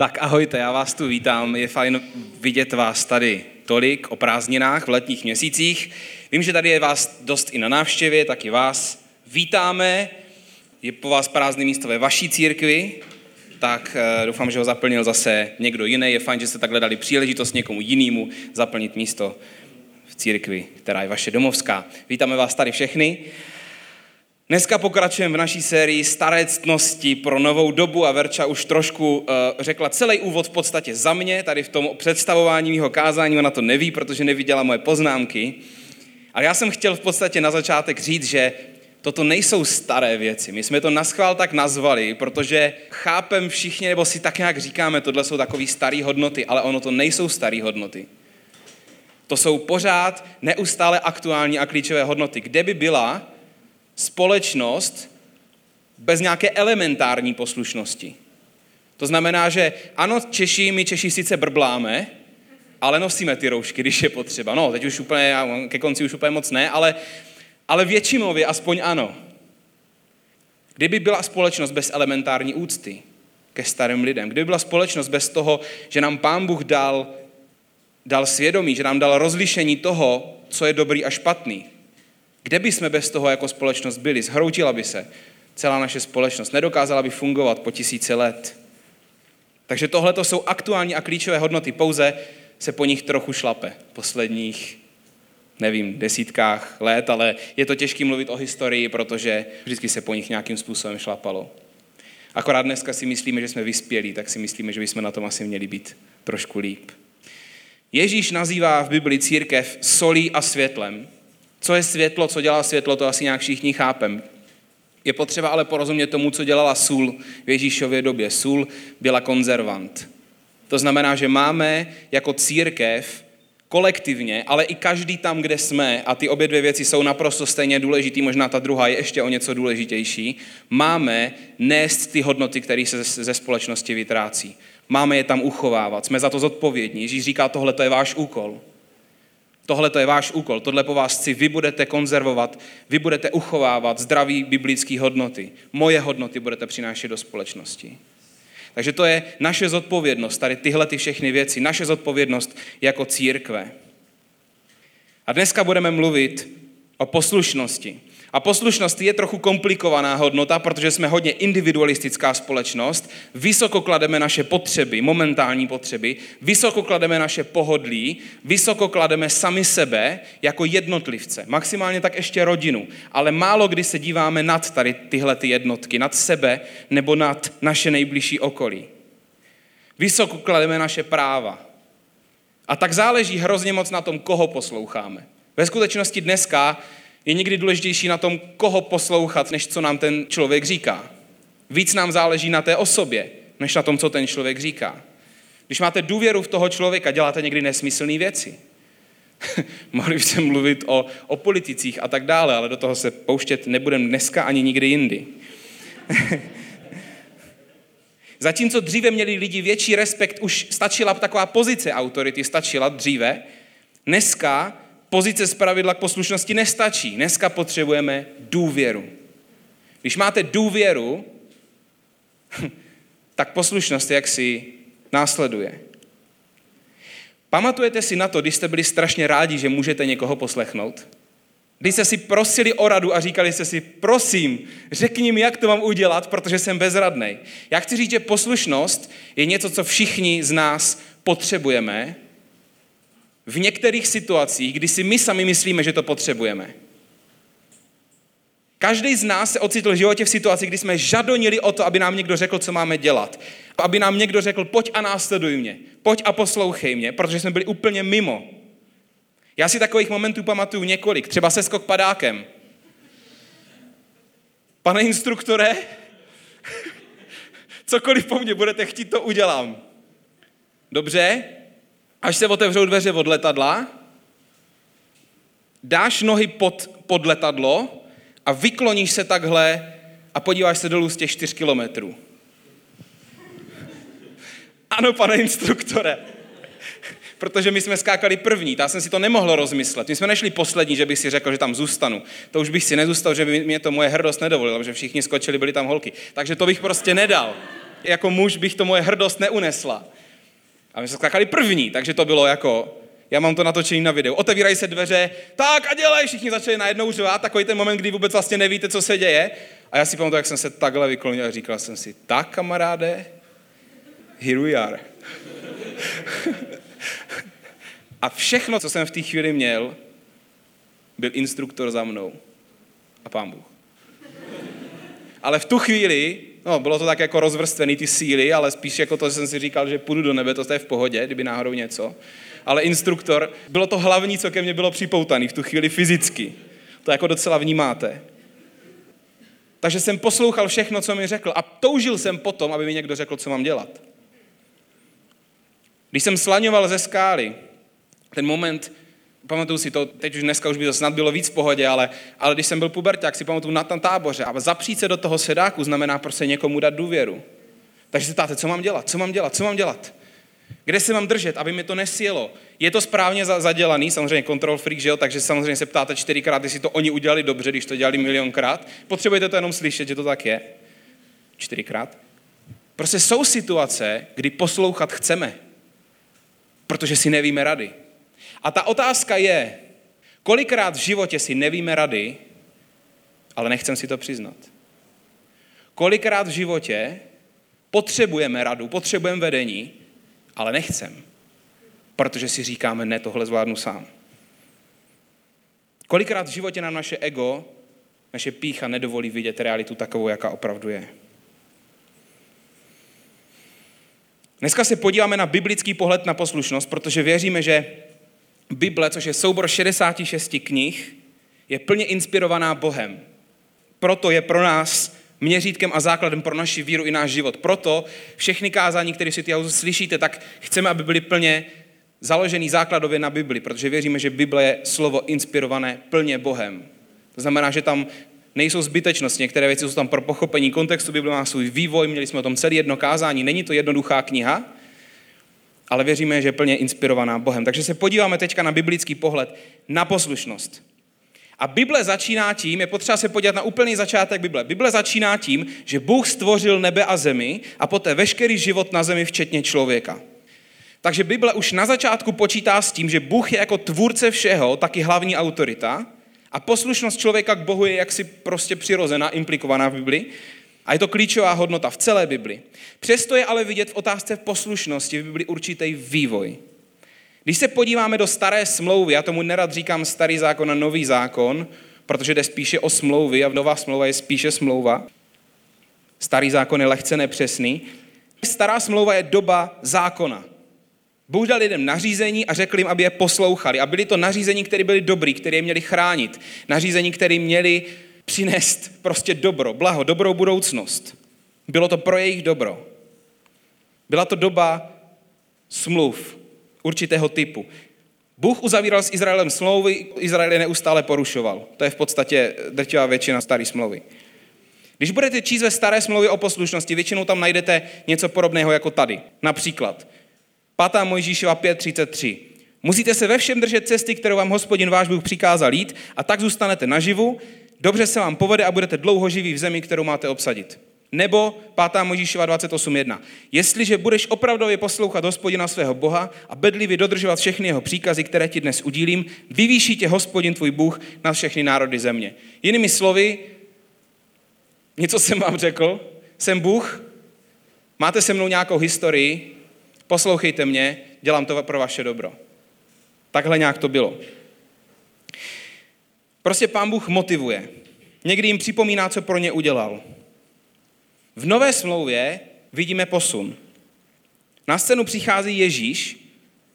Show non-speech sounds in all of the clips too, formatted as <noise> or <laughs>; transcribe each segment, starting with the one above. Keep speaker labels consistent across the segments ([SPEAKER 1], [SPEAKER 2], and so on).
[SPEAKER 1] Tak ahojte, já vás tu vítám. Je fajn vidět vás tady tolik o prázdninách v letních měsících. Vím, že tady je vás dost i na návštěvě, tak i vás vítáme. Je po vás prázdné místo ve vaší církvi, tak eh, doufám, že ho zaplnil zase někdo jiný. Je fajn, že jste takhle dali příležitost někomu jinému zaplnit místo v církvi, která je vaše domovská. Vítáme vás tady všechny. Dneska pokračujeme v naší sérii Staré ctnosti pro novou dobu a Verča už trošku uh, řekla celý úvod v podstatě za mě, tady v tom představování mého kázání, ona to neví, protože neviděla moje poznámky. Ale já jsem chtěl v podstatě na začátek říct, že toto nejsou staré věci. My jsme to naschvál tak nazvali, protože chápem všichni, nebo si tak nějak říkáme, tohle jsou takové staré hodnoty, ale ono to nejsou staré hodnoty. To jsou pořád neustále aktuální a klíčové hodnoty. Kde by byla, společnost bez nějaké elementární poslušnosti. To znamená, že ano, Češi, my Češi sice brbláme, ale nosíme ty roušky, když je potřeba. No, teď už úplně, ke konci už úplně moc ne, ale, ale většinově aspoň ano. Kdyby byla společnost bez elementární úcty ke starým lidem, kdyby byla společnost bez toho, že nám Pán Bůh dal, dal svědomí, že nám dal rozlišení toho, co je dobrý a špatný, kde by jsme bez toho jako společnost byli? Zhroutila by se celá naše společnost. Nedokázala by fungovat po tisíce let. Takže tohle to jsou aktuální a klíčové hodnoty. Pouze se po nich trochu šlape posledních, nevím, desítkách let, ale je to těžké mluvit o historii, protože vždycky se po nich nějakým způsobem šlapalo. Akorát dneska si myslíme, že jsme vyspělí, tak si myslíme, že bychom na tom asi měli být trošku líp. Ježíš nazývá v Bibli církev solí a světlem. Co je světlo, co dělá světlo, to asi nějak všichni chápem. Je potřeba ale porozumět tomu, co dělala sůl v Ježíšově době. Sůl byla konzervant. To znamená, že máme jako církev kolektivně, ale i každý tam, kde jsme, a ty obě dvě věci jsou naprosto stejně důležitý, možná ta druhá je ještě o něco důležitější, máme nést ty hodnoty, které se ze společnosti vytrácí. Máme je tam uchovávat, jsme za to zodpovědní. Ježíš říká, tohle to je váš úkol. Tohle to je váš úkol, tohle po vás chci, vy budete konzervovat, vy budete uchovávat zdraví biblické hodnoty. Moje hodnoty budete přinášet do společnosti. Takže to je naše zodpovědnost, tady tyhle ty všechny věci, naše zodpovědnost jako církve. A dneska budeme mluvit o poslušnosti. A poslušnost je trochu komplikovaná hodnota, protože jsme hodně individualistická společnost, vysoko klademe naše potřeby, momentální potřeby, vysoko klademe naše pohodlí, vysoko klademe sami sebe jako jednotlivce, maximálně tak ještě rodinu, ale málo kdy se díváme nad tady tyhle ty jednotky, nad sebe nebo nad naše nejbližší okolí. Vysoko klademe naše práva. A tak záleží hrozně moc na tom, koho posloucháme. Ve skutečnosti dneska je někdy důležitější na tom, koho poslouchat, než co nám ten člověk říká. Víc nám záleží na té osobě, než na tom, co ten člověk říká. Když máte důvěru v toho člověka, děláte někdy nesmyslné věci. <laughs> Mohli bychom mluvit o, o politicích a tak dále, ale do toho se pouštět nebudeme dneska ani nikdy jindy. <laughs> Zatímco dříve měli lidi větší respekt, už stačila taková pozice autority, stačila dříve, dneska pozice z pravidla k poslušnosti nestačí. Dneska potřebujeme důvěru. Když máte důvěru, <laughs> tak poslušnost jak si následuje. Pamatujete si na to, když jste byli strašně rádi, že můžete někoho poslechnout? Když jste si prosili o radu a říkali jste si, prosím, řekni mi, jak to mám udělat, protože jsem bezradný. Já chci říct, že poslušnost je něco, co všichni z nás potřebujeme, v některých situacích, kdy si my sami myslíme, že to potřebujeme. Každý z nás se ocitl v životě v situaci, kdy jsme žadonili o to, aby nám někdo řekl, co máme dělat. Aby nám někdo řekl, pojď a následuj mě, pojď a poslouchej mě, protože jsme byli úplně mimo. Já si takových momentů pamatuju několik, třeba se skok padákem. Pane instruktore, <laughs> cokoliv po mně budete chtít, to udělám. Dobře, až se otevřou dveře od letadla, dáš nohy pod, pod letadlo a vykloníš se takhle a podíváš se dolů z těch čtyř kilometrů. Ano, pane instruktore. Protože my jsme skákali první, já jsem si to nemohl rozmyslet. My jsme nešli poslední, že bych si řekl, že tam zůstanu. To už bych si nezůstal, že by mě to moje hrdost nedovolila, že všichni skočili, byli tam holky. Takže to bych prostě nedal. Jako muž bych to moje hrdost neunesla. A my jsme skákali první, takže to bylo jako, já mám to natočený na videu. Otevírají se dveře, tak a dělej, všichni začali najednou řvát, takový ten moment, kdy vůbec vlastně nevíte, co se děje. A já si pamatuju, jak jsem se takhle vyklonil a říkal jsem si, tak kamaráde, here we are. <laughs> a všechno, co jsem v té chvíli měl, byl instruktor za mnou a pán Bůh. Ale v tu chvíli, no bylo to tak jako rozvrstvený ty síly, ale spíš jako to, že jsem si říkal, že půjdu do nebe, to je v pohodě, kdyby náhodou něco. Ale instruktor, bylo to hlavní, co ke mně bylo připoutaný v tu chvíli fyzicky. To jako docela vnímáte. Takže jsem poslouchal všechno, co mi řekl a toužil jsem potom, aby mi někdo řekl, co mám dělat. Když jsem slaňoval ze skály, ten moment, pamatuju si to, teď už dneska už by to snad bylo víc v pohodě, ale, ale když jsem byl puberták, si pamatuju na tam táboře a zapřít se do toho sedáku znamená prostě někomu dát důvěru. Takže se ptáte, co mám dělat, co mám dělat, co mám dělat. Kde se mám držet, aby mi to nesjelo? Je to správně zadělaný, samozřejmě control freak, že jo? takže samozřejmě se ptáte čtyřikrát, jestli to oni udělali dobře, když to dělali milionkrát. Potřebujete to jenom slyšet, že to tak je. Čtyřikrát. Prostě jsou situace, kdy poslouchat chceme, protože si nevíme rady. A ta otázka je, kolikrát v životě si nevíme rady, ale nechcem si to přiznat. Kolikrát v životě potřebujeme radu, potřebujeme vedení, ale nechcem, protože si říkáme, ne, tohle zvládnu sám. Kolikrát v životě nám naše ego, naše pícha nedovolí vidět realitu takovou, jaká opravdu je. Dneska se podíváme na biblický pohled na poslušnost, protože věříme, že Bible, což je soubor 66 knih, je plně inspirovaná Bohem. Proto je pro nás měřítkem a základem pro naši víru i náš život. Proto všechny kázání, které si ty slyšíte, tak chceme, aby byly plně založený základově na Bibli, protože věříme, že Bible je slovo inspirované plně Bohem. To znamená, že tam nejsou zbytečnosti, některé věci jsou tam pro pochopení kontextu, Bible má svůj vývoj, měli jsme o tom celý jedno kázání, není to jednoduchá kniha, ale věříme, že je plně inspirovaná Bohem. Takže se podíváme teďka na biblický pohled na poslušnost. A Bible začíná tím, je potřeba se podívat na úplný začátek Bible. Bible začíná tím, že Bůh stvořil nebe a zemi a poté veškerý život na zemi, včetně člověka. Takže Bible už na začátku počítá s tím, že Bůh je jako tvůrce všeho, taky hlavní autorita a poslušnost člověka k Bohu je jaksi prostě přirozená, implikovaná v Bibli. A je to klíčová hodnota v celé Bibli. Přesto je ale vidět v otázce poslušnosti v Bibli určitý vývoj. Když se podíváme do staré smlouvy, já tomu nerad říkám starý zákon a nový zákon, protože jde spíše o smlouvy a nová smlouva je spíše smlouva. Starý zákon je lehce nepřesný. Stará smlouva je doba zákona. Bůh dal lidem nařízení a řekl jim, aby je poslouchali. A byly to nařízení, které byly dobrý, které je měli chránit. Nařízení, které měli přinést prostě dobro, blaho, dobrou budoucnost. Bylo to pro jejich dobro. Byla to doba smluv určitého typu. Bůh uzavíral s Izraelem smlouvy, Izrael je neustále porušoval. To je v podstatě drtivá většina staré smlouvy. Když budete číst ve staré smlouvě o poslušnosti, většinou tam najdete něco podobného jako tady. Například 5. Mojžíšova 5.33. Musíte se ve všem držet cesty, kterou vám hospodin váš Bůh přikázal jít a tak zůstanete naživu, dobře se vám povede a budete dlouho živí v zemi, kterou máte obsadit. Nebo 5. Možíšova 28.1. Jestliže budeš opravdově poslouchat hospodina svého Boha a bedlivě dodržovat všechny jeho příkazy, které ti dnes udílím, vyvýší tě hospodin tvůj Bůh na všechny národy země. Jinými slovy, něco jsem vám řekl, jsem Bůh, máte se mnou nějakou historii, poslouchejte mě, dělám to pro vaše dobro. Takhle nějak to bylo. Prostě pán Bůh motivuje. Někdy jim připomíná, co pro ně udělal. V nové smlouvě vidíme posun. Na scénu přichází Ježíš,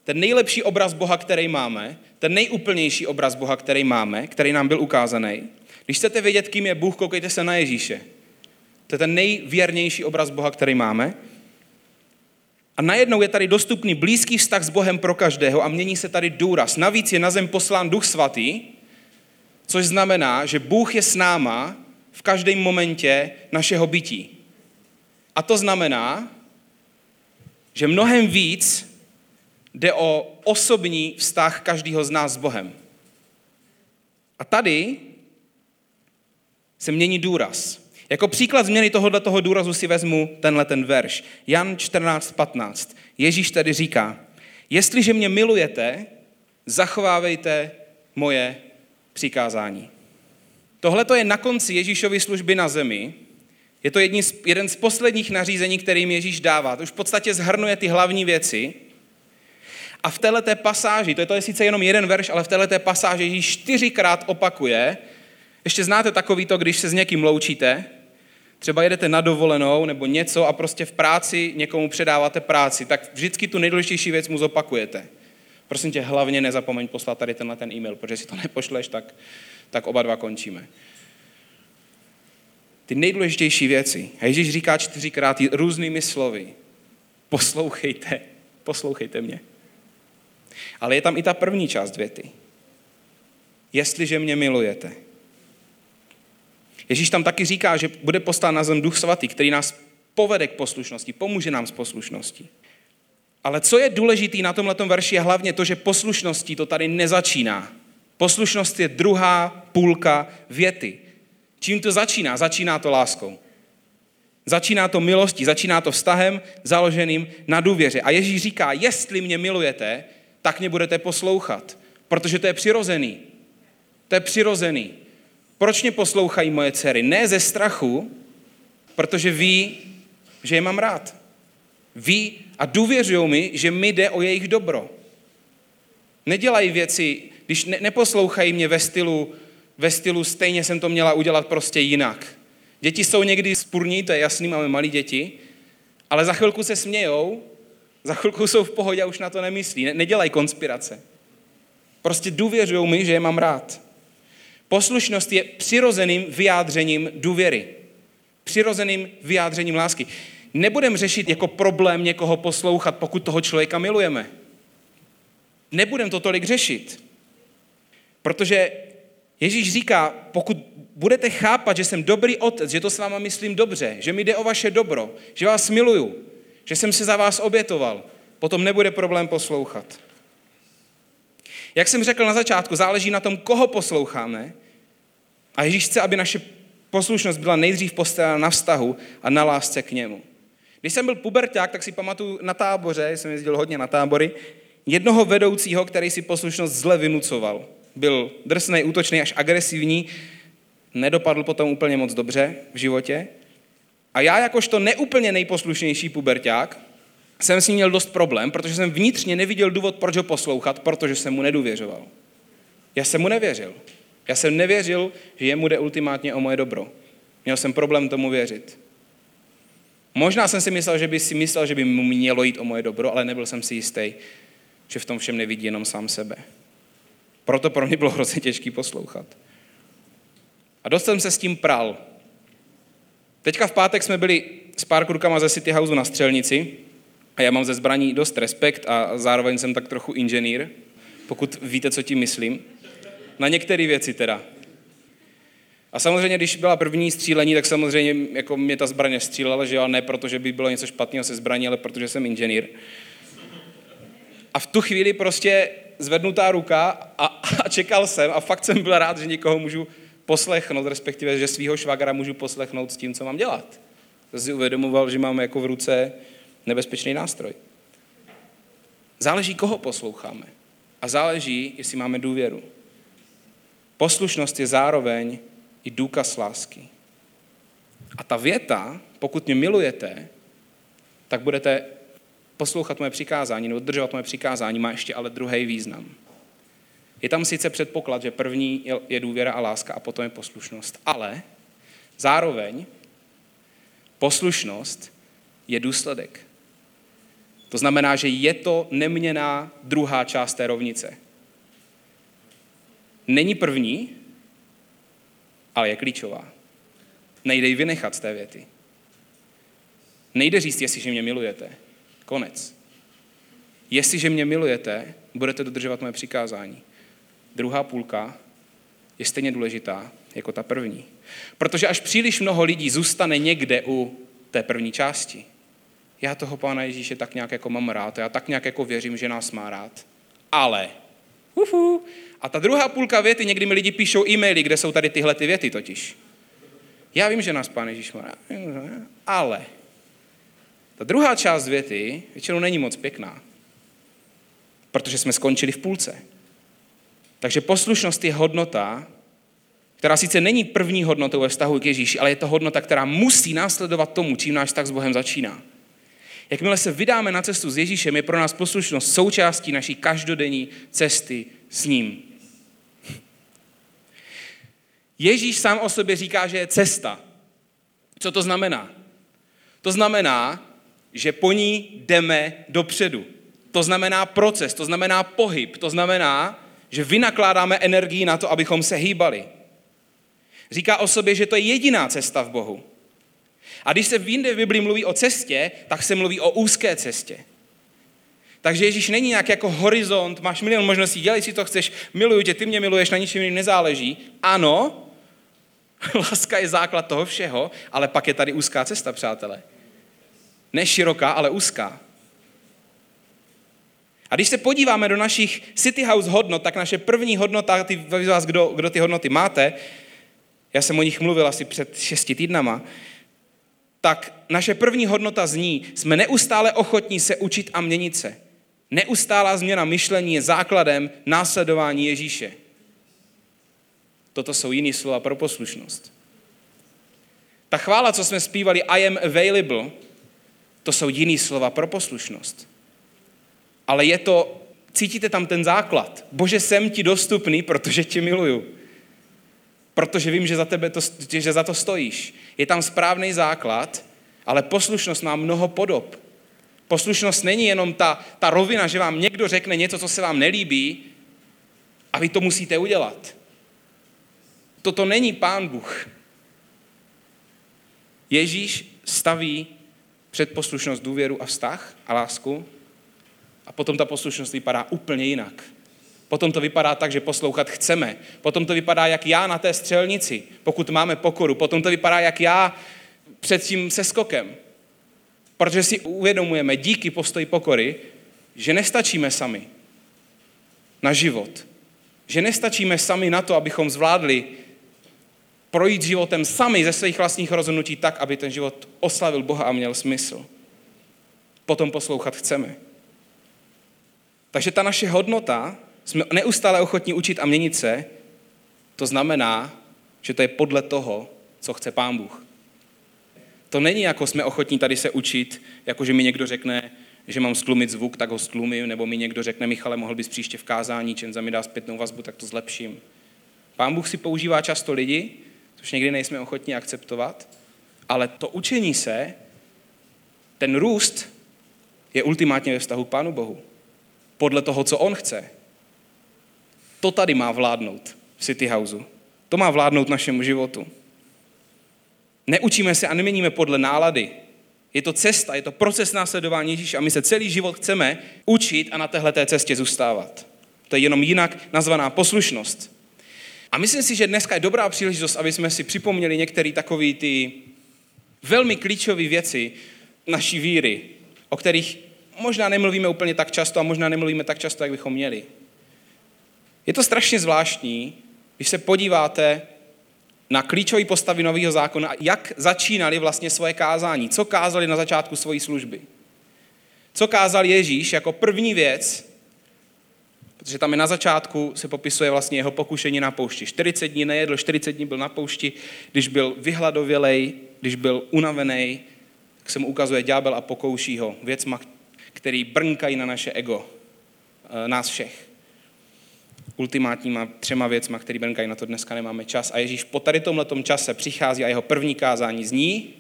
[SPEAKER 1] ten nejlepší obraz Boha, který máme, ten nejúplnější obraz Boha, který máme, který nám byl ukázaný. Když chcete vědět, kým je Bůh, koukejte se na Ježíše. To je ten nejvěrnější obraz Boha, který máme. A najednou je tady dostupný blízký vztah s Bohem pro každého a mění se tady důraz. Navíc je na zem poslán Duch Svatý, což znamená, že Bůh je s náma v každém momentě našeho bytí. A to znamená, že mnohem víc jde o osobní vztah každého z nás s Bohem. A tady se mění důraz. Jako příklad změny tohohle toho důrazu si vezmu tenhle ten verš. Jan 14.15. Ježíš tady říká, jestliže mě milujete, zachovávejte moje přikázání. Tohle je na konci Ježíšovy služby na zemi. Je to jedni z, jeden z posledních nařízení, kterým Ježíš dává. To už v podstatě zhrnuje ty hlavní věci. A v této pasáži, to je, to je sice jenom jeden verš, ale v této pasáži Ježíš čtyřikrát opakuje, ještě znáte takový to, když se s někým loučíte, třeba jedete na dovolenou nebo něco a prostě v práci někomu předáváte práci, tak vždycky tu nejdůležitější věc mu zopakujete. Prosím tě, hlavně nezapomeň poslat tady tenhle ten e-mail, protože si to <laughs> nepošleš, tak, tak oba dva končíme. Ty nejdůležitější věci. A Ježíš říká čtyřikrát různými slovy. Poslouchejte, <laughs> poslouchejte mě. Ale je tam i ta první část věty. Jestliže mě milujete. Ježíš tam taky říká, že bude postán na zem duch svatý, který nás povede k poslušnosti, pomůže nám s poslušností. Ale co je důležitý na tomhle verši je hlavně to, že poslušností to tady nezačíná. Poslušnost je druhá půlka věty. Čím to začíná? Začíná to láskou. Začíná to milostí, začíná to vztahem založeným na důvěře. A Ježíš říká, jestli mě milujete, tak mě budete poslouchat. Protože to je přirozený. To je přirozený. Proč mě poslouchají moje dcery? Ne ze strachu, protože ví, že je mám rád. Ví a důvěřují mi, že mi jde o jejich dobro. Nedělají věci, když ne, neposlouchají mě ve stylu, ve stylu stejně jsem to měla udělat prostě jinak. Děti jsou někdy spurní, to je jasný, máme malí děti, ale za chvilku se smějou, za chvilku jsou v pohodě a už na to nemyslí. Ne, nedělají konspirace. Prostě důvěřují mi, že je mám rád. Poslušnost je přirozeným vyjádřením důvěry. Přirozeným vyjádřením lásky. Nebudeme řešit jako problém někoho poslouchat, pokud toho člověka milujeme. Nebudeme to tolik řešit. Protože Ježíš říká, pokud budete chápat, že jsem dobrý otec, že to s váma myslím dobře, že mi jde o vaše dobro, že vás miluju, že jsem se za vás obětoval, potom nebude problém poslouchat. Jak jsem řekl na začátku, záleží na tom, koho posloucháme. A Ježíš chce, aby naše poslušnost byla nejdřív postavena na vztahu a na lásce k němu. Když jsem byl puberták, tak si pamatuju na táboře, jsem jezdil hodně na tábory, jednoho vedoucího, který si poslušnost zle vynucoval. Byl drsný, útočný, až agresivní, nedopadl potom úplně moc dobře v životě. A já jakožto neúplně nejposlušnější puberták jsem s ním měl dost problém, protože jsem vnitřně neviděl důvod, proč ho poslouchat, protože jsem mu nedůvěřoval. Já jsem mu nevěřil. Já jsem nevěřil, že jemu jde ultimátně o moje dobro. Měl jsem problém tomu věřit. Možná jsem si myslel, že by si myslel, že by mu mělo jít o moje dobro, ale nebyl jsem si jistý, že v tom všem nevidí jenom sám sebe. Proto pro mě bylo hrozně těžký poslouchat. A dost jsem se s tím pral. Teďka v pátek jsme byli s pár krukama ze City Houseu na střelnici a já mám ze zbraní dost respekt a zároveň jsem tak trochu inženýr, pokud víte, co tím myslím. Na některé věci teda. A samozřejmě, když byla první střílení, tak samozřejmě jako mě ta zbraně střílela, že jo, ne protože by bylo něco špatného se zbraní, ale protože jsem inženýr. A v tu chvíli prostě zvednutá ruka a, a čekal jsem a fakt jsem byl rád, že někoho můžu poslechnout, respektive, že svého švagra můžu poslechnout s tím, co mám dělat. To si uvědomoval, že mám jako v ruce nebezpečný nástroj. Záleží, koho posloucháme. A záleží, jestli máme důvěru. Poslušnost je zároveň i důkaz lásky. A ta věta, pokud mě milujete, tak budete poslouchat moje přikázání nebo dodržovat moje přikázání, má ještě ale druhý význam. Je tam sice předpoklad, že první je důvěra a láska a potom je poslušnost, ale zároveň poslušnost je důsledek. To znamená, že je to neměná druhá část té rovnice. Není první, ale je klíčová. Nejde ji vynechat z té věty. Nejde říct, jestliže mě milujete. Konec. Jestliže mě milujete, budete dodržovat moje přikázání. Druhá půlka je stejně důležitá jako ta první. Protože až příliš mnoho lidí zůstane někde u té první části. Já toho Pána Ježíše tak nějak jako mám rád, já tak nějak jako věřím, že nás má rád. Ale, ufu, a ta druhá půlka věty, někdy mi lidi píšou e-maily, kde jsou tady tyhle ty věty totiž. Já vím, že nás Pán Ježíš má ale ta druhá část věty většinou není moc pěkná, protože jsme skončili v půlce. Takže poslušnost je hodnota, která sice není první hodnotou ve vztahu k Ježíši, ale je to hodnota, která musí následovat tomu, čím náš vztah s Bohem začíná. Jakmile se vydáme na cestu s Ježíšem, je pro nás poslušnost součástí naší každodenní cesty s ním. Ježíš sám o sobě říká, že je cesta. Co to znamená? To znamená, že po ní jdeme dopředu. To znamená proces, to znamená pohyb, to znamená, že vynakládáme energii na to, abychom se hýbali. Říká o sobě, že to je jediná cesta v Bohu. A když se v jinde v Biblii mluví o cestě, tak se mluví o úzké cestě. Takže Ježíš není nějak jako horizont, máš milion možností, dělej si to chceš, miluju tě, ty mě miluješ, na ničem jiným nezáleží. Ano, <laughs> láska je základ toho všeho, ale pak je tady úzká cesta, přátelé. Ne široká, ale úzká. A když se podíváme do našich City House hodnot, tak naše první hodnota, ty vás, kdo, kdo ty hodnoty máte, já jsem o nich mluvil asi před šesti týdnama, tak naše první hodnota zní, jsme neustále ochotní se učit a měnit se. Neustálá změna myšlení je základem následování Ježíše. Toto jsou jiný slova pro poslušnost. Ta chvála, co jsme zpívali, I am available, to jsou jiný slova pro poslušnost. Ale je to, cítíte tam ten základ. Bože, jsem ti dostupný, protože tě miluju. Protože vím, že za, tebe to, že za to stojíš. Je tam správný základ, ale poslušnost má mnoho podob. Poslušnost není jenom ta, ta rovina, že vám někdo řekne něco, co se vám nelíbí a vy to musíte udělat. Toto není Pán Bůh. Ježíš staví před poslušnost důvěru a vztah a lásku a potom ta poslušnost vypadá úplně jinak. Potom to vypadá tak, že poslouchat chceme. Potom to vypadá jak já na té střelnici, pokud máme pokoru. Potom to vypadá jak já před tím seskokem. Protože si uvědomujeme díky postoji pokory, že nestačíme sami na život. Že nestačíme sami na to, abychom zvládli projít životem sami ze svých vlastních rozhodnutí tak, aby ten život oslavil Boha a měl smysl. Potom poslouchat chceme. Takže ta naše hodnota, jsme neustále ochotní učit a měnit se, to znamená, že to je podle toho, co chce Pán Bůh. To není jako jsme ochotní tady se učit, jako že mi někdo řekne, že mám stlumit zvuk, tak ho stlumím, nebo mi někdo řekne, Michale, mohl bys příště v kázání, za mi dá zpětnou vazbu, tak to zlepším. Pán Bůh si používá často lidi, což někdy nejsme ochotní akceptovat, ale to učení se, ten růst je ultimátně ve vztahu k Pánu Bohu. Podle toho, co On chce. To tady má vládnout v City Houseu. To má vládnout našemu životu. Neučíme se a neměníme podle nálady. Je to cesta, je to proces následování Ježíše a my se celý život chceme učit a na téhle cestě zůstávat. To je jenom jinak nazvaná poslušnost. A myslím si, že dneska je dobrá příležitost, aby jsme si připomněli některé takové ty velmi klíčové věci naší víry, o kterých možná nemluvíme úplně tak často a možná nemluvíme tak často, jak bychom měli. Je to strašně zvláštní, když se podíváte na klíčové postavy Nového zákona, jak začínali vlastně svoje kázání, co kázali na začátku svojí služby. Co kázal Ježíš jako první věc, protože tam je na začátku se popisuje vlastně jeho pokušení na poušti. 40 dní nejedl, 40 dní byl na poušti, když byl vyhladovělej, když byl unavený, tak se mu ukazuje ďábel a pokouší ho věcma, který brnkají na naše ego, eh, nás všech. Ultimátníma třema věcma, který brnkají, na to dneska nemáme čas. A Ježíš po tady tomhle čase přichází a jeho první kázání zní,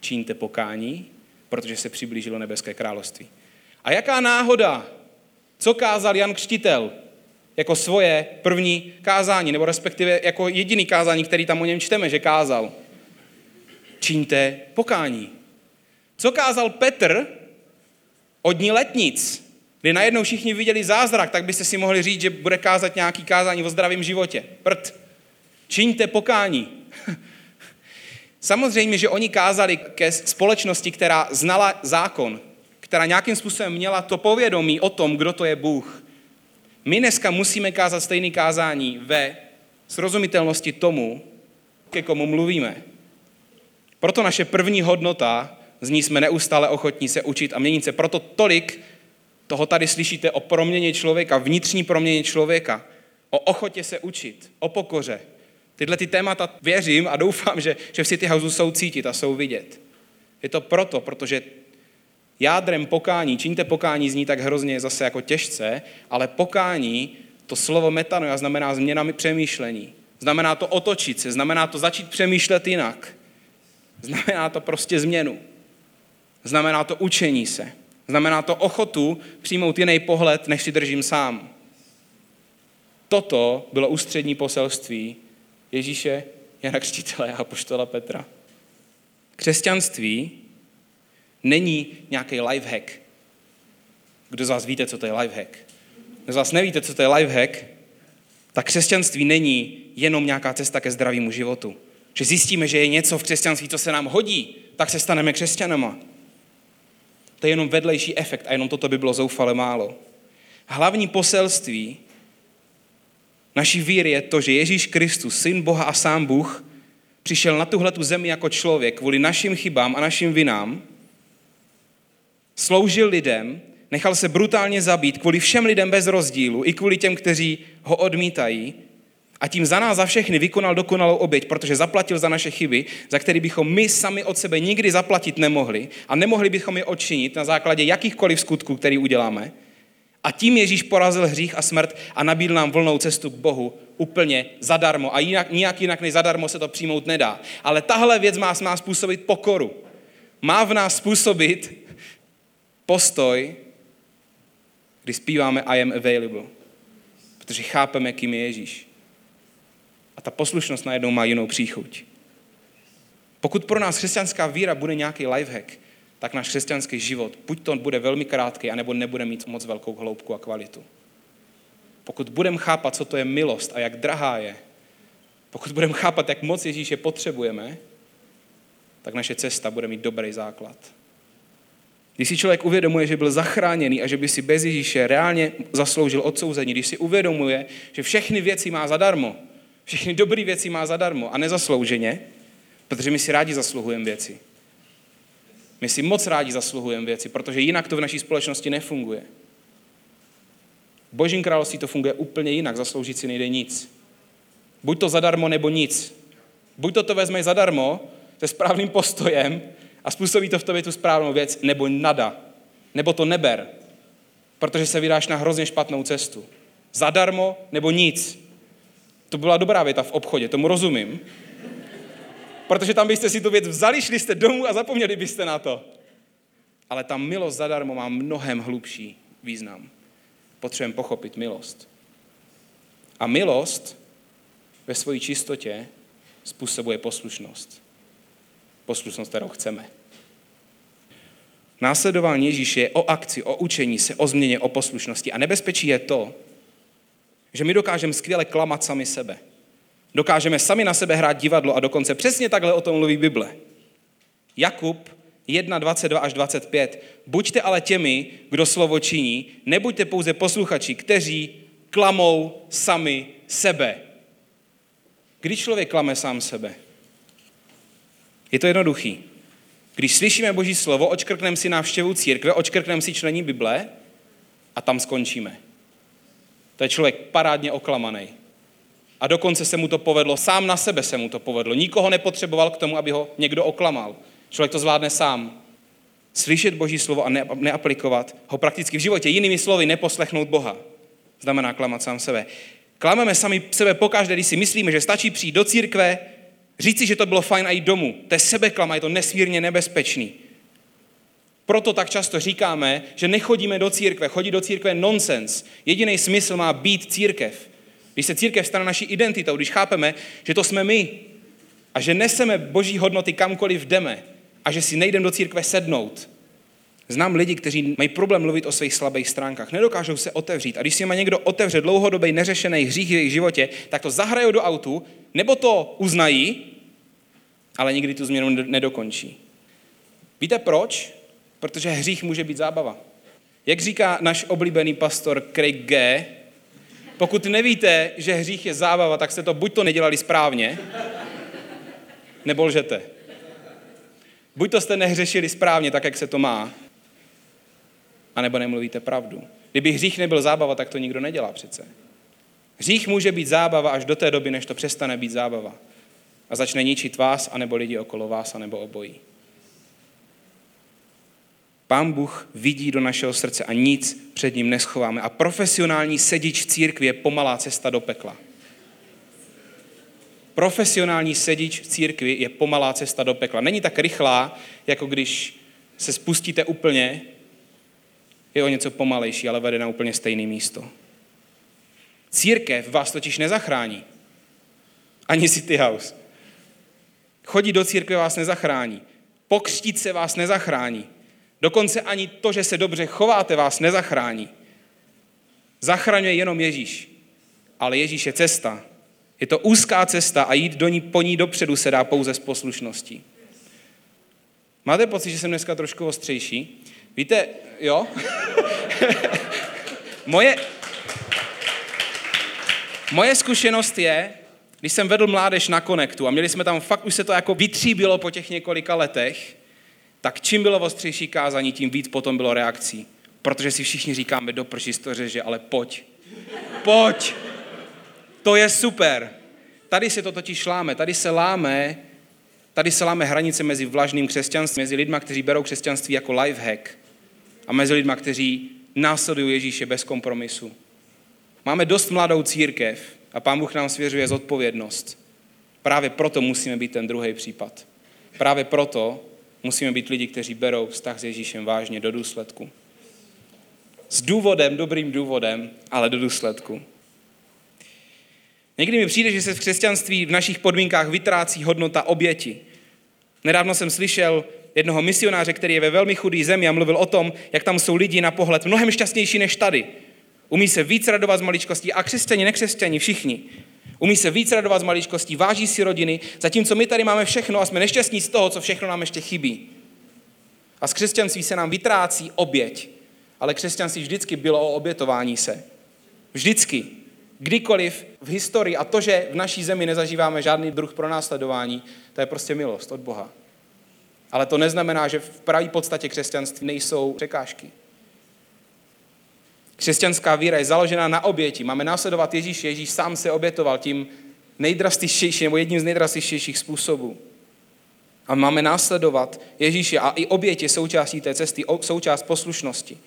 [SPEAKER 1] čiňte pokání, protože se přiblížilo nebeské království. A jaká náhoda, co kázal Jan Křtitel jako svoje první kázání, nebo respektive jako jediný kázání, který tam o něm čteme, že kázal? Čiňte pokání. Co kázal Petr od dní letnic, kdy najednou všichni viděli zázrak, tak byste si mohli říct, že bude kázat nějaký kázání o zdravém životě. Prd. Čiňte pokání. <laughs> Samozřejmě, že oni kázali ke společnosti, která znala zákon, která nějakým způsobem měla to povědomí o tom, kdo to je Bůh. My dneska musíme kázat stejný kázání ve srozumitelnosti tomu, ke komu mluvíme. Proto naše první hodnota, z ní jsme neustále ochotní se učit a měnit se. Proto tolik toho tady slyšíte o proměně člověka, vnitřní proměně člověka, o ochotě se učit, o pokoře. Tyhle ty témata věřím a doufám, že, že v City Houseu jsou cítit a jsou vidět. Je to proto, protože jádrem pokání, činíte pokání zní tak hrozně zase jako těžce, ale pokání, to slovo metanoja znamená změna přemýšlení. Znamená to otočit se, znamená to začít přemýšlet jinak. Znamená to prostě změnu. Znamená to učení se. Znamená to ochotu přijmout jiný pohled, než si držím sám. Toto bylo ústřední poselství Ježíše, Jana Křtitele a poštola Petra. Křesťanství není nějaký lifehack. Kdo z vás víte, co to je lifehack? Kdo z vás nevíte, co to je lifehack, tak křesťanství není jenom nějaká cesta ke zdravému životu. Že zjistíme, že je něco v křesťanství, co se nám hodí, tak se staneme křesťanama. To je jenom vedlejší efekt a jenom toto by bylo zoufale málo. Hlavní poselství naší víry je to, že Ježíš Kristus, syn Boha a sám Bůh, přišel na tuhle tu zemi jako člověk kvůli našim chybám a našim vinám, sloužil lidem, nechal se brutálně zabít kvůli všem lidem bez rozdílu, i kvůli těm, kteří ho odmítají, a tím za nás, za všechny vykonal dokonalou oběť, protože zaplatil za naše chyby, za které bychom my sami od sebe nikdy zaplatit nemohli a nemohli bychom je odčinit na základě jakýchkoliv skutků, který uděláme. A tím Ježíš porazil hřích a smrt a nabídl nám volnou cestu k Bohu úplně zadarmo. A jinak, nijak jinak než zadarmo se to přijmout nedá. Ale tahle věc má, má způsobit pokoru. Má v nás způsobit postoj, kdy zpíváme I am available. Protože chápeme, kým je Ježíš. Ta poslušnost najednou má jinou příchuť. Pokud pro nás křesťanská víra bude nějaký lifehack, tak náš křesťanský život buď to bude velmi krátký, anebo nebude mít moc velkou hloubku a kvalitu. Pokud budeme chápat, co to je milost a jak drahá je, pokud budeme chápat, jak moc Ježíše potřebujeme, tak naše cesta bude mít dobrý základ. Když si člověk uvědomuje, že byl zachráněný a že by si bez Ježíše reálně zasloužil odsouzení, když si uvědomuje, že všechny věci má zadarmo, všechny dobré věci má zadarmo a nezaslouženě, protože my si rádi zasluhujeme věci. My si moc rádi zasluhujeme věci, protože jinak to v naší společnosti nefunguje. V božím království to funguje úplně jinak, zasloužit si nejde nic. Buď to zadarmo, nebo nic. Buď to to vezmeš zadarmo, se správným postojem a způsobí to v tobě tu správnou věc, nebo nada. Nebo to neber, protože se vydáš na hrozně špatnou cestu. Zadarmo, nebo nic. To byla dobrá věta v obchodě, tomu rozumím. Protože tam byste si tu věc vzali, šli jste domů a zapomněli byste na to. Ale ta milost zadarmo má mnohem hlubší význam. Potřebujeme pochopit milost. A milost ve své čistotě způsobuje poslušnost. Poslušnost, kterou chceme. Následování Ježíše je o akci, o učení se, o změně, o poslušnosti. A nebezpečí je to, že my dokážeme skvěle klamat sami sebe. Dokážeme sami na sebe hrát divadlo a dokonce přesně takhle o tom mluví Bible. Jakub 1, 22 až 25. Buďte ale těmi, kdo slovo činí, nebuďte pouze posluchači, kteří klamou sami sebe. Kdy člověk klame sám sebe? Je to jednoduchý. Když slyšíme Boží slovo, očkrkneme si návštěvu církve, očkrkneme si člení Bible a tam skončíme. To je člověk parádně oklamaný. A dokonce se mu to povedlo, sám na sebe se mu to povedlo. Nikoho nepotřeboval k tomu, aby ho někdo oklamal. Člověk to zvládne sám. Slyšet Boží slovo a neaplikovat ho prakticky v životě. Jinými slovy, neposlechnout Boha. Znamená klamat sám sebe. Klameme sami sebe pokaždé, když si myslíme, že stačí přijít do církve, říci, že to bylo fajn a jít domů. To je sebeklama, je to nesmírně nebezpečný. Proto tak často říkáme, že nechodíme do církve. Chodí do církve nonsens. Jediný smysl má být církev. Když se církev stane naší identitou, když chápeme, že to jsme my a že neseme boží hodnoty kamkoliv jdeme a že si nejdem do církve sednout. Znám lidi, kteří mají problém mluvit o svých slabých stránkách, nedokážou se otevřít. A když si má někdo otevře dlouhodobý neřešený hřích v jejich životě, tak to zahrajou do autu, nebo to uznají, ale nikdy tu změnu nedokončí. Víte proč? Protože hřích může být zábava. Jak říká náš oblíbený pastor Craig G., pokud nevíte, že hřích je zábava, tak jste to buď to nedělali správně, Nebo lžete? Buď to jste nehřešili správně, tak jak se to má, anebo nemluvíte pravdu. Kdyby hřích nebyl zábava, tak to nikdo nedělá přece. Hřích může být zábava až do té doby, než to přestane být zábava. A začne ničit vás, anebo lidi okolo vás, anebo obojí. Pán Bůh vidí do našeho srdce a nic před ním neschováme. A profesionální sedič v církvi je pomalá cesta do pekla. Profesionální sedič v církvi je pomalá cesta do pekla. Není tak rychlá, jako když se spustíte úplně, je o něco pomalejší, ale vede na úplně stejné místo. Církev vás totiž nezachrání. Ani City House. Chodit do církve vás nezachrání. Pokřtít se vás nezachrání. Dokonce ani to, že se dobře chováte, vás nezachrání. Zachraňuje jenom Ježíš. Ale Ježíš je cesta. Je to úzká cesta a jít do ní, po ní dopředu se dá pouze s poslušností. Máte pocit, že jsem dneska trošku ostřejší? Víte, jo? <laughs> moje, moje zkušenost je, když jsem vedl mládež na konektu a měli jsme tam, fakt už se to jako vytříbilo po těch několika letech, tak čím bylo ostřejší kázání, tím víc potom bylo reakcí. Protože si všichni říkáme, do to řeže, ale pojď. Pojď. To je super. Tady se to totiž láme. Tady se láme, tady se láme hranice mezi vlažným křesťanstvím, mezi lidmi, kteří berou křesťanství jako lifehack a mezi lidmi, kteří následují Ježíše bez kompromisu. Máme dost mladou církev a Pán Bůh nám svěřuje zodpovědnost. Právě proto musíme být ten druhý případ. Právě proto musíme být lidi, kteří berou vztah s Ježíšem vážně do důsledku. S důvodem, dobrým důvodem, ale do důsledku. Někdy mi přijde, že se v křesťanství v našich podmínkách vytrácí hodnota oběti. Nedávno jsem slyšel jednoho misionáře, který je ve velmi chudý zemi a mluvil o tom, jak tam jsou lidi na pohled mnohem šťastnější než tady. Umí se víc radovat z maličkostí a křesťani, nekřesťani, všichni. Umí se víc radovat z maličkostí, váží si rodiny, zatímco my tady máme všechno a jsme nešťastní z toho, co všechno nám ještě chybí. A z křesťanství se nám vytrácí oběť. Ale křesťanství vždycky bylo o obětování se. Vždycky. Kdykoliv v historii a to, že v naší zemi nezažíváme žádný druh pronásledování, to je prostě milost od Boha. Ale to neznamená, že v pravý podstatě křesťanství nejsou překážky. Křesťanská víra je založena na oběti. Máme následovat Ježíš. Ježíš sám se obětoval tím nejdrastičtějším nebo jedním z nejdrastičtějších způsobů. A máme následovat Ježíše a i oběti součástí té cesty, součást poslušnosti.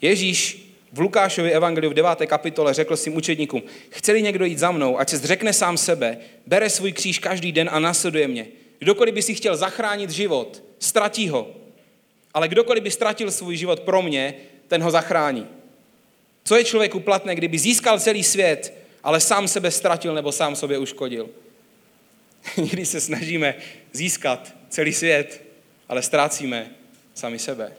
[SPEAKER 1] Ježíš v Lukášově evangeliu v 9. kapitole řekl svým učedníkům, chceli někdo jít za mnou, ať se zřekne sám sebe, bere svůj kříž každý den a nasleduje mě. Kdokoliv by si chtěl zachránit život, ztratí ho. Ale kdokoliv by ztratil svůj život pro mě, ten ho zachrání. Co je člověku platné, kdyby získal celý svět, ale sám sebe ztratil nebo sám sobě uškodil? <laughs> Někdy se snažíme získat celý svět, ale ztrácíme sami sebe.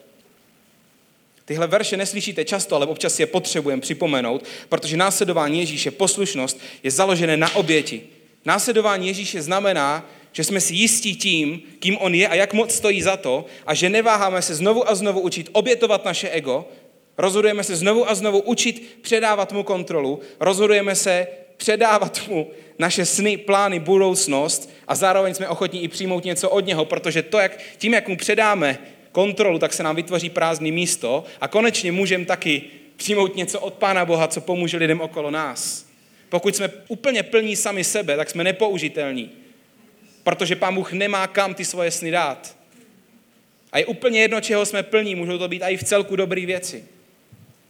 [SPEAKER 1] Tyhle verše neslyšíte často, ale občas je potřebujeme připomenout, protože následování Ježíše, poslušnost, je založené na oběti. Následování Ježíše znamená, že jsme si jistí tím, kým on je a jak moc stojí za to a že neváháme se znovu a znovu učit obětovat naše ego, rozhodujeme se znovu a znovu učit předávat mu kontrolu, rozhodujeme se předávat mu naše sny, plány, budoucnost a zároveň jsme ochotní i přijmout něco od něho, protože to, jak, tím, jak mu předáme kontrolu, tak se nám vytvoří prázdné místo a konečně můžeme taky přijmout něco od Pána Boha, co pomůže lidem okolo nás. Pokud jsme úplně plní sami sebe, tak jsme nepoužitelní, protože Pán Bůh nemá kam ty svoje sny dát. A je úplně jedno, čeho jsme plní, můžou to být i v celku dobré věci.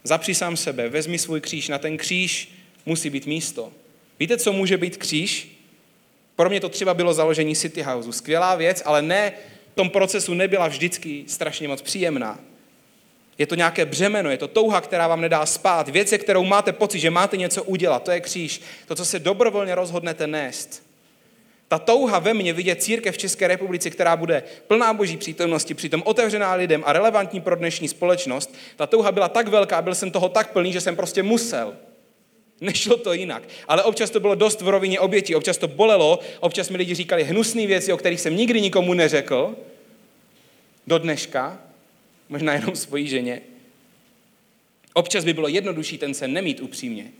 [SPEAKER 1] Zapři sám sebe, vezmi svůj kříž. Na ten kříž musí být místo. Víte, co může být kříž? Pro mě to třeba bylo založení City Houseu. Skvělá věc, ale ne, v tom procesu nebyla vždycky strašně moc příjemná. Je to nějaké břemeno, je to touha, která vám nedá spát, věc, kterou máte pocit, že máte něco udělat, to je kříž. To, co se dobrovolně rozhodnete nést. Ta touha ve mně vidět církev v České republice, která bude plná boží přítomnosti, přitom otevřená lidem a relevantní pro dnešní společnost, ta touha byla tak velká, byl jsem toho tak plný, že jsem prostě musel. Nešlo to jinak. Ale občas to bylo dost v rovině obětí, občas to bolelo, občas mi lidi říkali hnusné věci, o kterých jsem nikdy nikomu neřekl, do dneška, možná jenom svojí ženě. Občas by bylo jednodušší ten se nemít upřímně.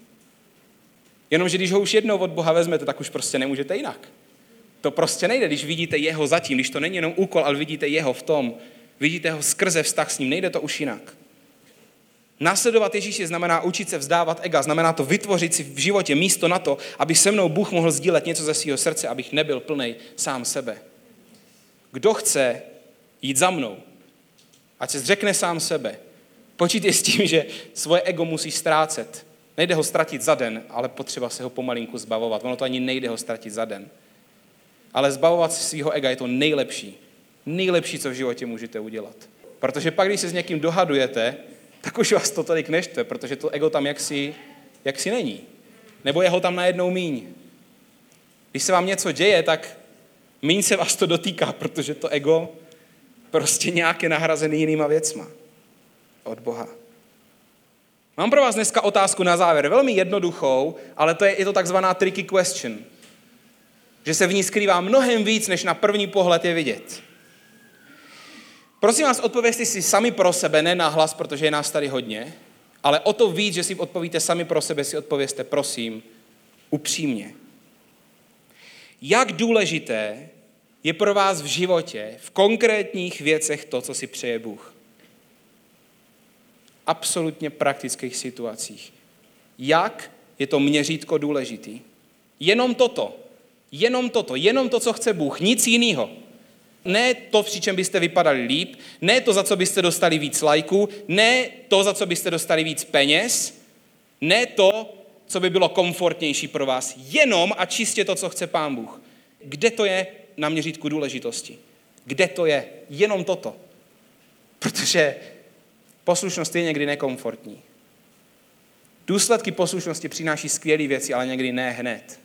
[SPEAKER 1] Jenomže když ho už jednou od Boha vezmete, tak už prostě nemůžete jinak. To prostě nejde, když vidíte jeho zatím, když to není jenom úkol, ale vidíte jeho v tom. Vidíte ho skrze vztah s ním, nejde to už jinak. Následovat Ježíše znamená učit se vzdávat ega, znamená to vytvořit si v životě místo na to, aby se mnou Bůh mohl sdílet něco ze svého srdce, abych nebyl plný sám sebe. Kdo chce jít za mnou, ať se zřekne sám sebe. Počítej s tím, že svoje ego musí ztrácet. Nejde ho ztratit za den, ale potřeba se ho pomalinku zbavovat. Ono to ani nejde ho ztratit za den. Ale zbavovat se svého ega je to nejlepší. Nejlepší, co v životě můžete udělat. Protože pak, když se s někým dohadujete, tak už vás to tolik neštve, protože to ego tam jaksi, jaksi není. Nebo je ho tam najednou míň. Když se vám něco děje, tak míň se vás to dotýká, protože to ego prostě nějak je nahrazený jinýma věcma od Boha. Mám pro vás dneska otázku na závěr, velmi jednoduchou, ale to je, je to takzvaná tricky question. Že se v ní skrývá mnohem víc, než na první pohled je vidět. Prosím vás, odpovězte si sami pro sebe, ne na hlas, protože je nás tady hodně, ale o to víc, že si odpovíte sami pro sebe, si odpovězte, prosím, upřímně. Jak důležité je pro vás v životě, v konkrétních věcech to, co si přeje Bůh? Absolutně praktických situacích. Jak je to měřítko důležitý? Jenom toto. Jenom toto. Jenom to, co chce Bůh. Nic jiného. Ne to, v čem byste vypadali líp, ne to, za co byste dostali víc lajků, ne to, za co byste dostali víc peněz, ne to, co by bylo komfortnější pro vás. Jenom a čistě to, co chce Pán Bůh. Kde to je na měřítku důležitosti? Kde to je? Jenom toto. Protože poslušnost je někdy nekomfortní. Důsledky poslušnosti přináší skvělé věci, ale někdy ne hned.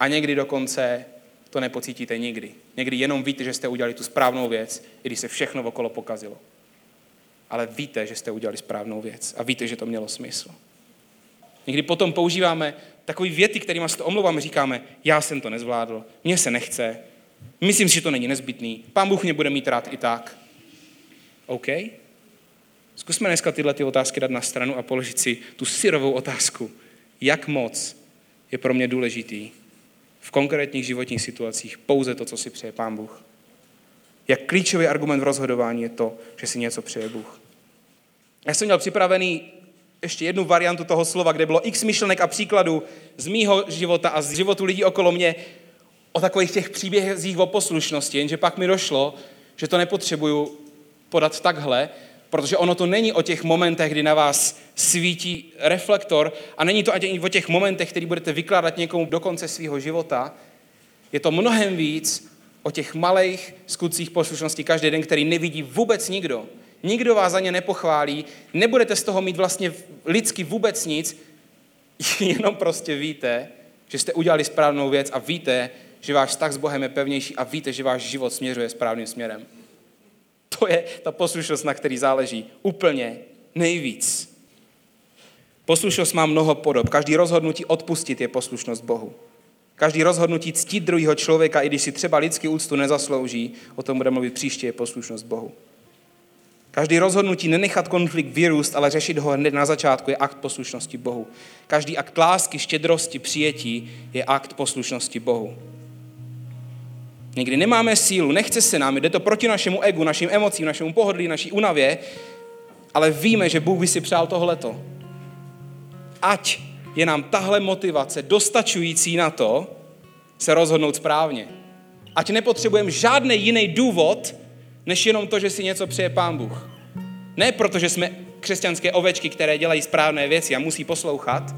[SPEAKER 1] A někdy dokonce to nepocítíte nikdy. Někdy jenom víte, že jste udělali tu správnou věc, i když se všechno okolo pokazilo. Ale víte, že jste udělali správnou věc a víte, že to mělo smysl. Někdy potom používáme takové věty, kterými se to omlouváme, říkáme, já jsem to nezvládl, mně se nechce, myslím si, že to není nezbytný, pán Bůh mě bude mít rád i tak. OK? Zkusme dneska tyhle ty otázky dát na stranu a položit si tu syrovou otázku. Jak moc je pro mě důležitý v konkrétních životních situacích pouze to, co si přeje Pán Bůh. Jak klíčový argument v rozhodování je to, že si něco přeje Bůh. Já jsem měl připravený ještě jednu variantu toho slova, kde bylo x myšlenek a příkladů z mýho života a z životu lidí okolo mě o takových těch příbězích o poslušnosti, jenže pak mi došlo, že to nepotřebuju podat takhle, Protože ono to není o těch momentech, kdy na vás svítí reflektor a není to ani o těch momentech, který budete vykládat někomu do konce svého života. Je to mnohem víc o těch malých skutcích poslušnosti každý den, který nevidí vůbec nikdo. Nikdo vás za ně nepochválí, nebudete z toho mít vlastně lidsky vůbec nic, <laughs> jenom prostě víte, že jste udělali správnou věc a víte, že váš vztah s Bohem je pevnější a víte, že váš život směřuje správným směrem. To je ta poslušnost, na který záleží úplně nejvíc. Poslušnost má mnoho podob. Každý rozhodnutí odpustit je poslušnost Bohu. Každý rozhodnutí ctít druhého člověka, i když si třeba lidský úctu nezaslouží, o tom budeme mluvit příště, je poslušnost Bohu. Každý rozhodnutí nenechat konflikt vyrůst, ale řešit ho hned na začátku je akt poslušnosti Bohu. Každý akt lásky, štědrosti, přijetí je akt poslušnosti Bohu. Někdy nemáme sílu, nechce se nám, jde to proti našemu egu, našim emocím, našemu pohodlí, naší unavě, ale víme, že Bůh by si přál tohleto. Ať je nám tahle motivace dostačující na to, se rozhodnout správně. Ať nepotřebujeme žádný jiný důvod, než jenom to, že si něco přeje Pán Bůh. Ne proto, že jsme křesťanské ovečky, které dělají správné věci a musí poslouchat.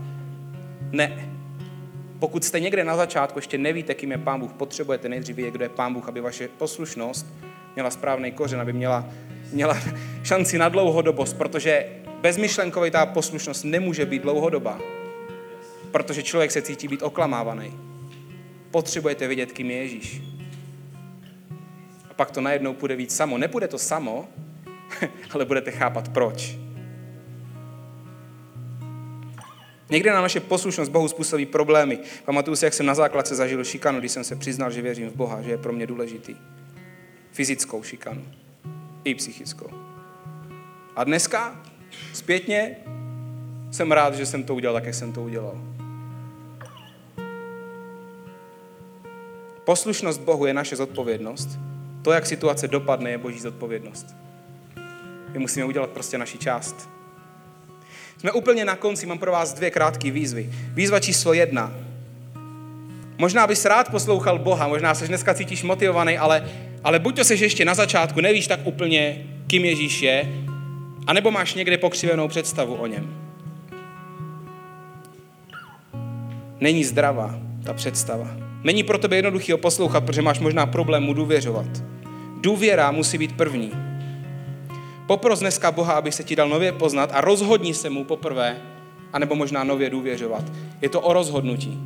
[SPEAKER 1] Ne. Pokud jste někde na začátku, ještě nevíte, kým je Pán Bůh, potřebujete nejdřív vědět, kdo je Pán Bůh, aby vaše poslušnost měla správný kořen, aby měla, měla <laughs> šanci na dlouhodobost, protože bezmyšlenkově ta poslušnost nemůže být dlouhodobá, protože člověk se cítí být oklamávaný. Potřebujete vědět, kým je Ježíš. A pak to najednou půjde víc samo. Nepůjde to samo, <laughs> ale budete chápat proč. Někde na naše poslušnost Bohu způsobí problémy. Pamatuju si, jak jsem na základce zažil šikanu, když jsem se přiznal, že věřím v Boha, že je pro mě důležitý. Fyzickou šikanu. I psychickou. A dneska, zpětně, jsem rád, že jsem to udělal tak, jak jsem to udělal. Poslušnost Bohu je naše zodpovědnost. To, jak situace dopadne, je boží zodpovědnost. My musíme udělat prostě naši část. Jsme úplně na konci, mám pro vás dvě krátké výzvy. Výzva číslo jedna. Možná bys rád poslouchal Boha, možná se dneska cítíš motivovaný, ale, ale buď to seš ještě na začátku, nevíš tak úplně, kým Ježíš je, anebo máš někde pokřivenou představu o něm. Není zdravá ta představa. Není pro tebe jednoduchý ho poslouchat, protože máš možná problém mu důvěřovat. Důvěra musí být první. Popros dneska Boha, aby se ti dal nově poznat a rozhodni se mu poprvé, anebo možná nově důvěřovat. Je to o rozhodnutí.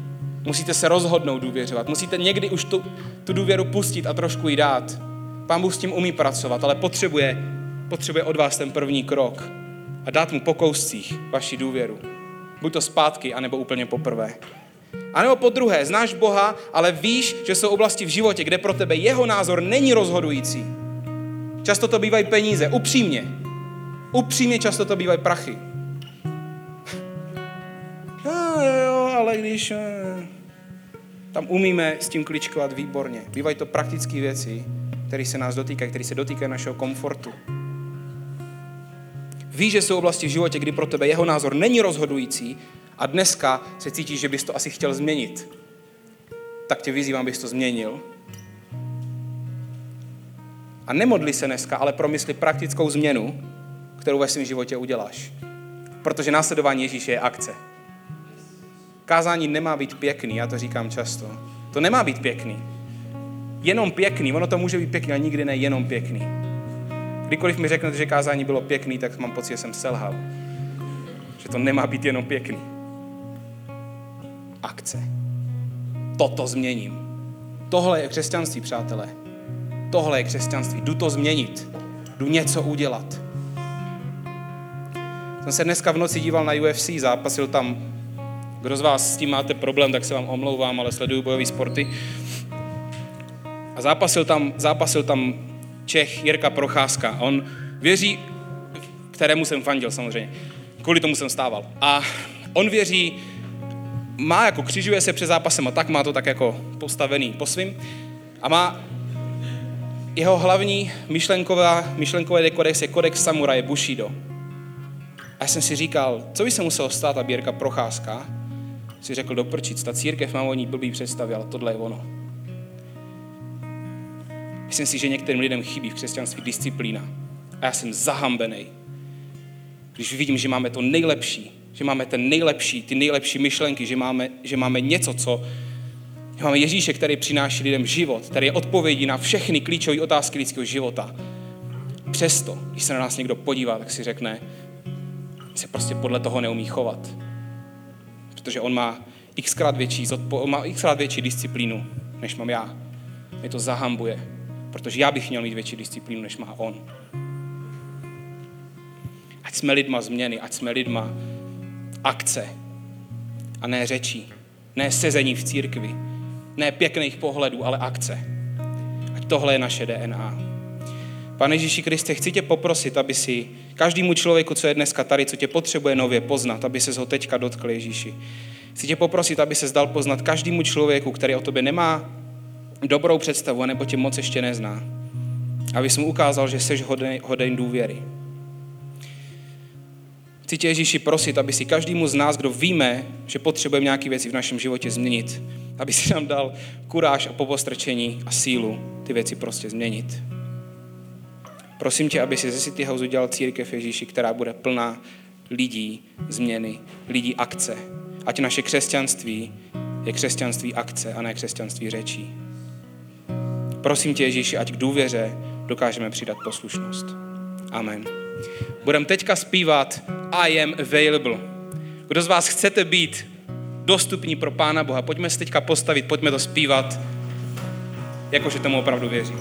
[SPEAKER 1] Musíte se rozhodnout důvěřovat. Musíte někdy už tu, tu důvěru pustit a trošku jí dát. Pán Bůh s tím umí pracovat, ale potřebuje, potřebuje od vás ten první krok a dát mu po kouscích vaši důvěru. Buď to zpátky, anebo úplně poprvé. A nebo po druhé, znáš Boha, ale víš, že jsou oblasti v životě, kde pro tebe jeho názor není rozhodující. Často to bývají peníze, upřímně. Upřímně často to bývají prachy. <laughs> A jo, ale když eh, tam umíme s tím kličkovat výborně. Bývají to praktické věci, které se nás dotýkají, které se dotýkají našeho komfortu. Víš, že jsou oblasti v životě, kdy pro tebe jeho názor není rozhodující a dneska se cítíš, že bys to asi chtěl změnit. Tak tě vyzývám, bys to změnil. A nemodli se dneska, ale promysli praktickou změnu, kterou ve svém životě uděláš. Protože následování Ježíše je akce. Kázání nemá být pěkný, já to říkám často. To nemá být pěkný. Jenom pěkný, ono to může být pěkný, ale nikdy ne jenom pěkný. Kdykoliv mi řeknete, že kázání bylo pěkný, tak mám pocit, že jsem selhal. Že to nemá být jenom pěkný. Akce. Toto změním. Tohle je křesťanství, přátelé. Tohle je křesťanství. Jdu to změnit. Jdu něco udělat. Jsem se dneska v noci díval na UFC, zápasil tam, kdo z vás s tím máte problém, tak se vám omlouvám, ale sleduju bojové sporty. A zápasil tam, zápasil tam Čech Jirka Procházka. On věří, kterému jsem fandil samozřejmě. Kvůli tomu jsem stával. A on věří, má jako křižuje se před zápasem a tak, má to tak jako postavený po svým. A má jeho hlavní myšlenková, myšlenkový kodex je kodex samuraje Bushido. A já jsem si říkal, co by se muselo stát, aby Jirka Procházka si řekl doprčit, ta církev má o ní blbý představy, ale tohle je ono. Myslím si, že některým lidem chybí v křesťanství disciplína. A já jsem zahambený, když vidím, že máme to nejlepší, že máme ten nejlepší, ty nejlepší myšlenky, že máme, že máme něco, co máme Ježíše, který přináší lidem život, který je odpovědí na všechny klíčové otázky lidského života. Přesto, když se na nás někdo podívá, tak si řekne, se prostě podle toho neumí chovat. Protože on má xkrát větší, on má xkrát větší disciplínu, než mám já. Mě to zahambuje, protože já bych měl mít větší disciplínu, než má on. Ať jsme lidma změny, ať jsme lidma akce a ne řečí, ne sezení v církvi, ne pěkných pohledů, ale akce. Ať tohle je naše DNA. Pane Ježíši Kriste, chci tě poprosit, aby si každému člověku, co je dneska tady, co tě potřebuje nově poznat, aby se ho teďka dotkl Ježíši. Chci tě poprosit, aby se zdal poznat každému člověku, který o tobě nemá dobrou představu, nebo tě moc ještě nezná. Aby mu ukázal, že jsi hoden důvěry. Chci tě Ježíši prosit, aby si každému z nás, kdo víme, že potřebujeme nějaké věci v našem životě změnit, aby si nám dal kuráž a popostrčení a sílu ty věci prostě změnit. Prosím tě, aby si ze City House udělal církev Ježíši, která bude plná lidí, změny, lidí akce. Ať naše křesťanství je křesťanství akce a ne křesťanství řečí. Prosím tě, Ježíši, ať k důvěře dokážeme přidat poslušnost. Amen. Budeme teďka zpívat I am available. Kdo z vás chcete být dostupní pro Pána Boha, pojďme se teďka postavit, pojďme to zpívat, jakože tomu opravdu věřím.